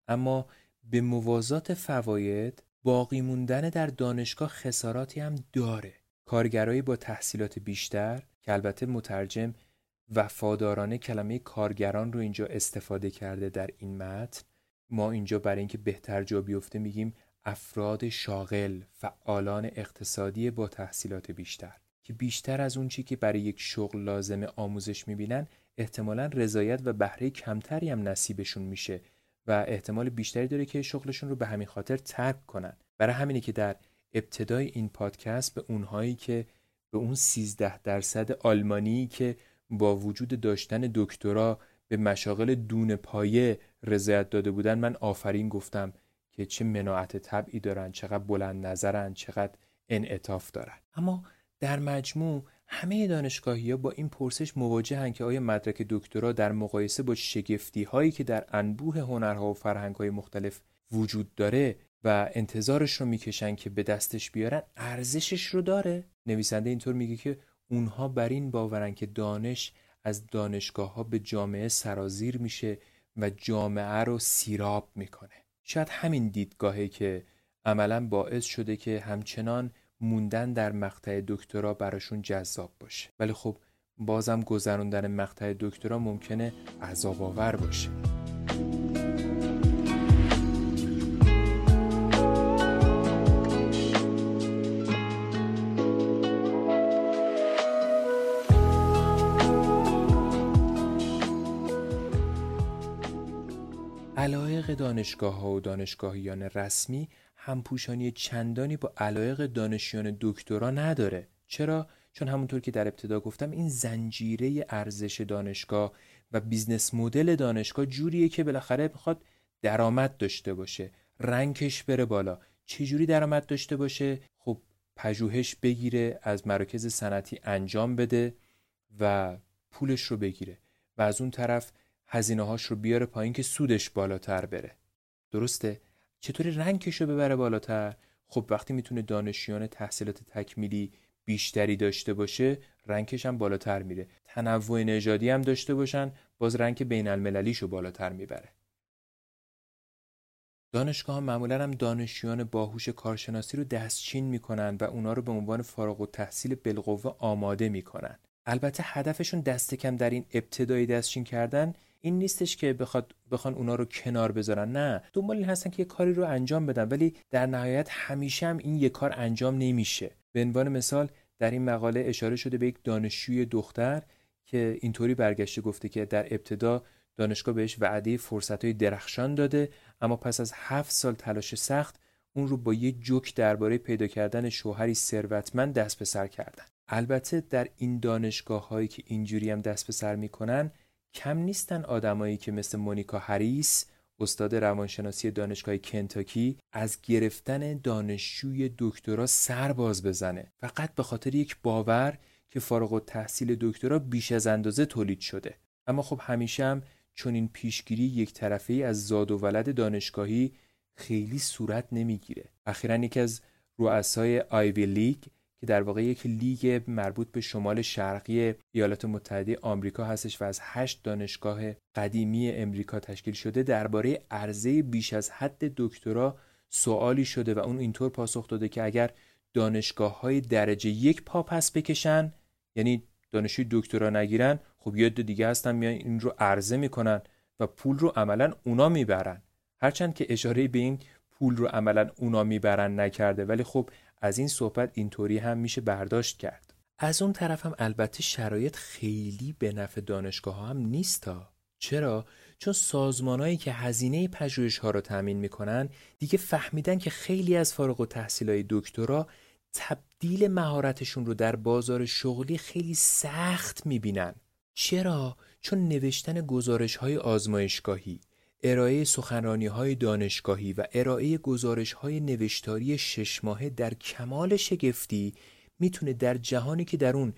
اما به موازات فواید باقی موندن در دانشگاه خساراتی هم داره. کارگرایی با تحصیلات بیشتر که البته مترجم وفادارانه کلمه کارگران رو اینجا استفاده کرده در این متن. ما اینجا برای اینکه بهتر جا بیفته میگیم افراد شاغل فعالان اقتصادی با تحصیلات بیشتر. که بیشتر از اون چی که برای یک شغل لازم آموزش می‌بینن احتمالا رضایت و بهره کمتری هم نصیبشون میشه و احتمال بیشتری داره که شغلشون رو به همین خاطر ترک کنن. برای همینه که در ابتدای این پادکست به اونهایی که به اون 13 درصد آلمانی که با وجود داشتن دکترا به مشاغل دون پایه رضایت داده بودن من آفرین گفتم که چه مناعت طبعی دارن چقدر بلند نظرن چقدر انعطاف دارن. اما در مجموع همه دانشگاهی ها با این پرسش مواجهن که آیا مدرک دکترا در مقایسه با شگفتی هایی که در انبوه هنرها و فرهنگ های مختلف وجود داره و انتظارش رو می‌کشن که به دستش بیارن ارزشش رو داره؟ نویسنده اینطور میگه که اونها بر این باورن که دانش از دانشگاه ها به جامعه سرازیر میشه و جامعه رو سیراب می‌کنه. شاید همین دیدگاهی که عملا باعث شده که همچنان موندن در مقطع دکترا براشون جذاب باشه. ولی خب بازم گذراندن مقطع دکترا ممکنه عذاب آور باشه. علایق دانشگاه ها و دانشگاهیان رسمی همپوشانی چندانی با علایق دانشیان دکترا نداره. چرا؟ چون همونطور که در ابتدا گفتم این زنجیره ارزش دانشگاه و business model دانشگاه جوریه که بالاخره بخواد درآمد داشته باشه rank ش بره بالا. چجوری درآمد داشته باشه؟ خب پژوهش بگیره از مراکز صنعتی انجام بده و پولش رو بگیره و از اون طرف هزینه هاش رو بیاره پایین که سودش بالاتر بره. درسته؟ چطوری rank ش رو ببره بالاتر؟ خب وقتی می‌تونه دانشجویان تحصیلات تکمیلی بیشتری داشته باشه رنگش هم بالاتر میره. تنوع نژادی هم داشته باشن باز رنگ بین المللیشو بالاتر می‌بره. دانشگاه ها معمولا هم دانشیان باهوش کارشناسی رو دستچین می‌کنن و اونا رو به عنوان فارغ و تحصیل بالقوه آماده می‌کنن. البته هدفشون دست کم در این ابتدایی دستچین کردن این نیستش که بخواد بخوان اونا رو کنار بذارن نه. دنبال این هستن که یه کاری رو انجام بدن ولی در نهایت همیشه هم این یه کار انجام نمیشه. به عنوان مثال در این مقاله اشاره شده به یک دانشجوی دختر که اینطوری برگشته گفته که در ابتدا دانشگاه بهش وعده فرصتهای درخشان داده اما پس از هفت سال تلاش سخت اون رو با یه جوک درباره پیدا کردن شوهری ثروتمند دست به سر کردن. البته در این دانشگاه هایی که اینجوری هم دست به سر می‌کنن کم نیستن آدمایی که مثل مونیکا هریس استاد روانشناسی دانشگاه کنتاکی از گرفتن دانشجوی دکترا سر باز بزنه. فقط به خاطر یک باور که فارغ تحصیل دکترا بیش از اندازه تولید شده. اما خب همیشه هم چون این پیشگیری یک طرفه ای از زاد و ولد دانشگاهی خیلی صورت نمی‌گیره. اخیرا یکی از رؤسای آیوی لیگ که در واقع یک لیگ مربوط به شمال شرقی ایالات متحده آمریکا هستش و از هشت دانشگاه قدیمی امریکا تشکیل شده درباره عرضه بیش از حد دکترا سوالی شده و اون اینطور پاسخ داده که اگر دانشگاه های درجه یک پا پس بکشن یعنی دانشجوی دکترا نگیرن خب یه دو دیگه هستن میان این رو عرضه می‌کنن و پول رو عملا اونا می‌برن. هرچند که اشاره به این پول رو عملا اونا می‌برن نکرده ولی خب از این صحبت اینطوری هم میشه برداشت کرد. از اون طرف هم البته شرایط خیلی به نفع دانشگاه ها هم نیستا چرا؟ چون سازمانهایی که هزینه پژوهش ها رو تامین می‌کنن دیگه فهمیدن که خیلی از فارغ های دکترا تبدیل مهارتشون رو در بازار شغلی خیلی سخت می‌بینن. چرا؟ چون نوشتن گزارش های آزمایشگاهی. ارائه سخنرانی های دانشگاهی و ارائه گزارش های نوشتاری شش ماهه در کمال شگفتی می‌تونه در جهانی که در اون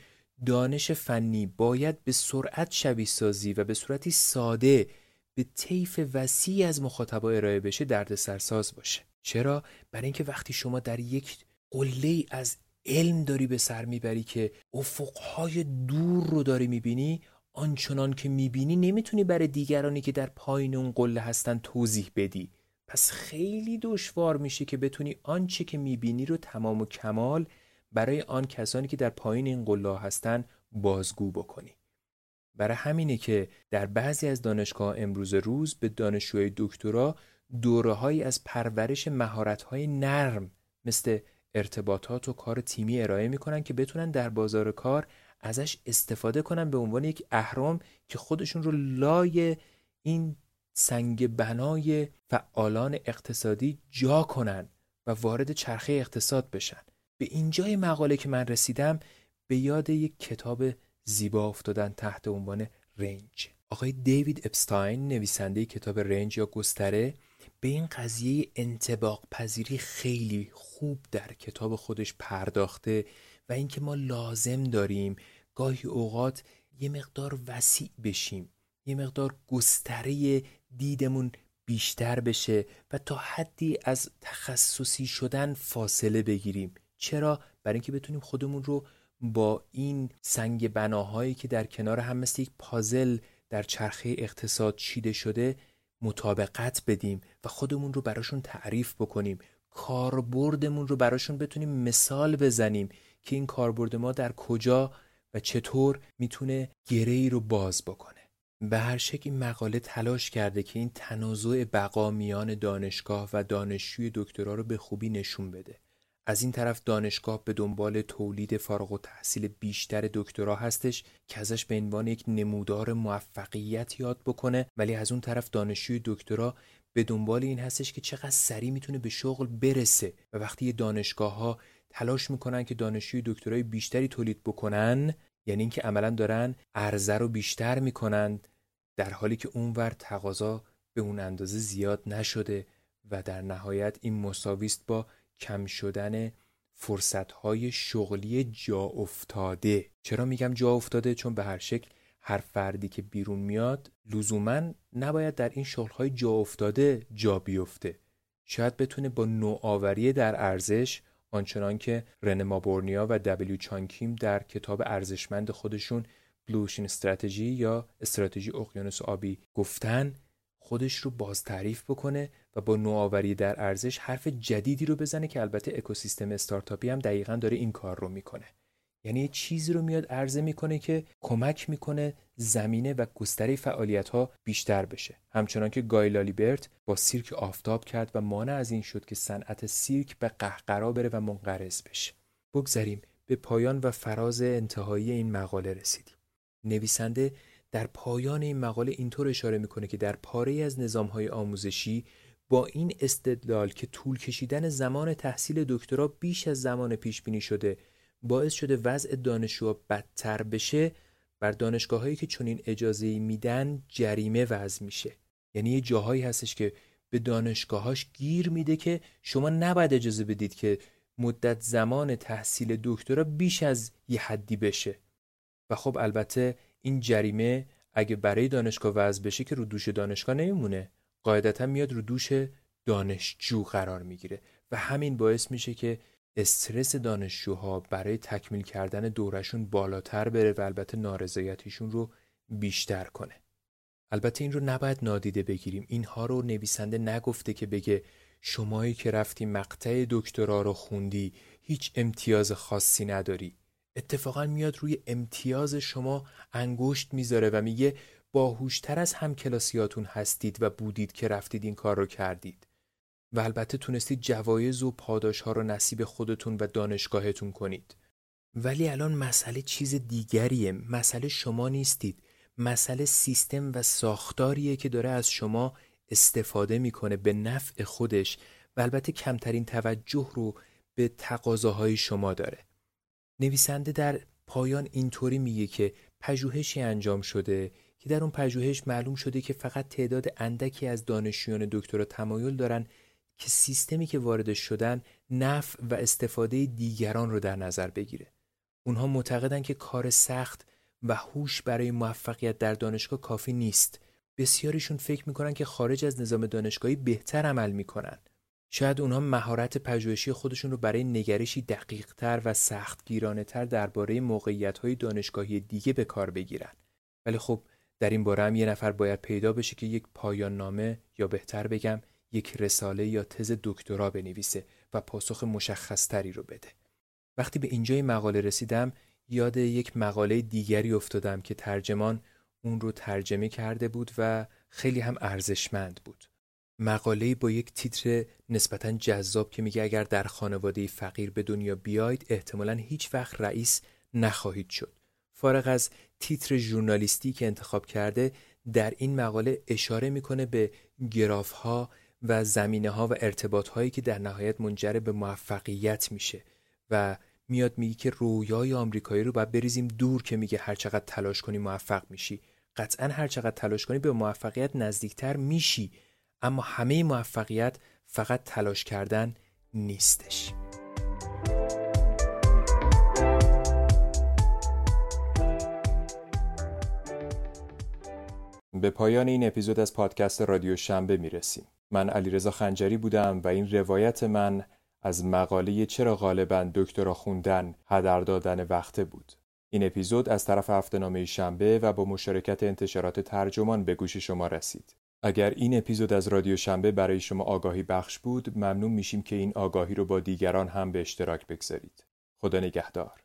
دانش فنی باید به سرعت شبیه سازی و به صورتی ساده به طیف وسیع از مخاطبا ارائه بشه درد سرساز باشه. چرا؟ برای اینکه وقتی شما در یک قله از علم داری به سر می‌بری که افقهای دور رو داری می‌بینی آنچنان که می‌بینی نمی‌تونی برای دیگرانی که در پایین اون قله هستن توضیح بدی. پس خیلی دشوار میشه که بتونی آنچه که می‌بینی رو تمام و کمال برای آن کسانی که در پایین این قله هستن بازگو بکنی. برای همینه که در بعضی از دانشگاه امروز روز به دانشجوی دکترا دوره از پرورش مهارت های نرم مثل ارتباطات و کار تیمی ارائه می‌کنن که بتونن در بازار کار ازش استفاده کنن به عنوان یک اهرام که خودشون رو لای این سنگ بنای فعالان اقتصادی جا کنن و وارد چرخه اقتصاد بشن. به اینجای مقاله که من رسیدم به یاد یک کتاب زیبا افتادن تحت عنوان رنج. آقای دیوید اپستاین نویسنده کتاب رنج یا گستره به این قضیه انتباق پذیری خیلی خوب در کتاب خودش پرداخته و اینکه ما لازم داریم گاهی اوقات یه مقدار وسیع بشیم یه مقدار گستره دیدمون بیشتر بشه و تا حدی از تخصصی شدن فاصله بگیریم. چرا؟ برای اینکه بتونیم خودمون رو با این سنگ بناهایی که در کنار هم مثل یک پازل در چرخه اقتصاد چیده شده مطابقت بدیم و خودمون رو براشون تعریف بکنیم. کاربردمون رو براشون بتونیم مثال بزنیم. که این کاربرد ما در کجا و چطور می‌تونه گره ای رو باز بکنه. به هر شکل این مقاله تلاش کرده که این تنازع بقا میان دانشگاه و دانشجوی دکترا رو به خوبی نشون بده. از این طرف دانشگاه به دنبال تولید فارغ و تحصیل بیشتر دکترا هستش که ازش به عنوان یک نمودار موفقیت یاد بکنه ولی از اون طرف دانشجوی دکترا به دنبال این هستش که چقدر سریع می‌تونه به شغل برسه. و وقتی دانشگاه ها تلاش می‌کنن که دانشجوی دکترای بیشتری تولید بکنن یعنی اینکه عملا دارن عرضه رو بیشتر می‌کنند در حالی که اونور تقاضا به اون اندازه زیاد نشده و در نهایت این مساویست با کم شدن فرصتهای شغلی جا افتاده. چرا میگم جا افتاده؟ چون به هر شکل هر فردی که بیرون میاد لزوما نباید در این شغلهای جا افتاده جا بیفته. شاید بتونه با نوآوری در ارزش آنچنان که رن مابورنیا و دبلیو چانکیم در کتاب ارزشمند خودشون بلوشین استراتژی یا استراتژی اقیانوس آبی گفتن خودش رو باز تعریف بکنه و با نوآوری در ارزش حرف جدیدی رو بزنه که البته اکوسیستم استارتاپی هم دقیقا داره این کار رو می‌کنه. یعنی یه چیزی رو میاد عرضه می‌کنه که کمک می‌کنه زمینه و گستره فعالیت ها بیشتر بشه. همچنان که گای برت با سیرک آفتاب کرد و مانع از این شد که صنعت سیرک به قهقرا بره و منقرض بشه. بگذریم به پایان و فراز انتهایی این مقاله رسیدیم. نویسنده در پایان این مقاله اینطور اشاره می‌کنه که در پاره از نظامهای آموزشی با این استدلال که طول کشیدن زمان تحصیل دکترا بیش از زمان پیش بینی شده باعث شده وضع دانشجوها بدتر بشه بر دانشگاه هایی که چنین اجازه میدن جریمه وضع میشه. یعنی یه جاهایی هستش که به دانشگاهاش گیر میده که شما نباید اجازه بدید که مدت زمان تحصیل دکترا بیش از یه حدی بشه. و خب البته این جریمه اگه برای دانشگاه وضع بشه که رو دوش دانشگاه نمیمونه. قاعدتا میاد رو دوش دانشجو قرار می‌گیره. و همین باعث میشه که استرس دانشجوها برای تکمیل کردن دورشون بالاتر بره و البته نارضایتیشون رو بیشتر کنه. البته این رو نباید نادیده بگیریم. اینها رو نویسنده نگفته که بگه شمایی که رفتی مقطع دکترا رو خوندی هیچ امتیاز خاصی نداری. اتفاقا میاد روی امتیاز شما انگشت می‌ذاره و میگه باهوشتر از هم کلاسیاتون هستید و بودید که رفتید این کار رو کردید. و البته تونستید جوایز و پاداش ها رو نصیب خودتون و دانشگاهتون کنید. ولی الان مسئله چیز دیگریه. مسئله شما نیستید. مسئله سیستم و ساختاریه که داره از شما استفاده می‌کنه به نفع خودش و البته کمترین توجه رو به تقاضاهای شما داره. نویسنده در پایان اینطوری میگه که پژوهشی انجام شده که در اون پژوهش معلوم شده که فقط تعداد اندکی از دانشجویان دکترا تمایل دارن که سیستمی که وارد شدن نفع و استفاده دیگران رو در نظر بگیره. اونها معتقدن که کار سخت و هوش برای موفقیت در دانشگاه کافی نیست. بسیاریشون فکر می‌کنن که خارج از نظام دانشگاهی بهتر عمل می‌کنن. شاید اونها مهارت پژوهشی خودشون رو برای نگرشی دقیقتر و سختگیرانه تر درباره موقعیت های دانشگاهی دیگه به کار بگیرن. ولی خب در این باره هم یه نفر باید پیدا بشه که یک پایان نامه یا بهتر بگم یک رساله یا تز دکترا بنویسه و پاسخ مشخصتری رو بده. وقتی به اینجای مقاله رسیدم یاد یک مقاله دیگری افتادم که ترجمان اون رو ترجمه کرده بود و خیلی هم ارزشمند بود. مقاله با یک تیتر نسبتا جذاب که میگه اگر در خانواده فقیر به دنیا بیاید احتمالا هیچ وقت رئیس نخواهید شد. فارغ از تیتر ژورنالیستی که انتخاب کرده در این مقاله اشاره می‌کنه به گراف ها و زمینه ها و ارتباط هایی که در نهایت منجر به موفقیت میشه و میاد میگه که رویای آمریکایی رو باید بریزیم دور که میگه هر چقدر تلاش کنی موفق میشی. قطعا هر چقدر تلاش کنی به موفقیت نزدیکتر میشی اما همه موفقیت فقط تلاش کردن نیستش. به پایان این اپیزود از پادکست رادیو شنبه می‌رسیم. من علیرضا خنجری بودم و این روایت من از مقاله چرا غالبا دکترا خوندن هدر دادن وقته بود. این اپیزود از طرف هفته شنبه و با مشارکت انتشارات ترجمان به گوش شما رسید. اگر این اپیزود از رادیو شنبه برای شما آگاهی بخش بود ممنون میشیم که این آگاهی رو با دیگران هم به اشتراک بگذارید. خدا نگهدار.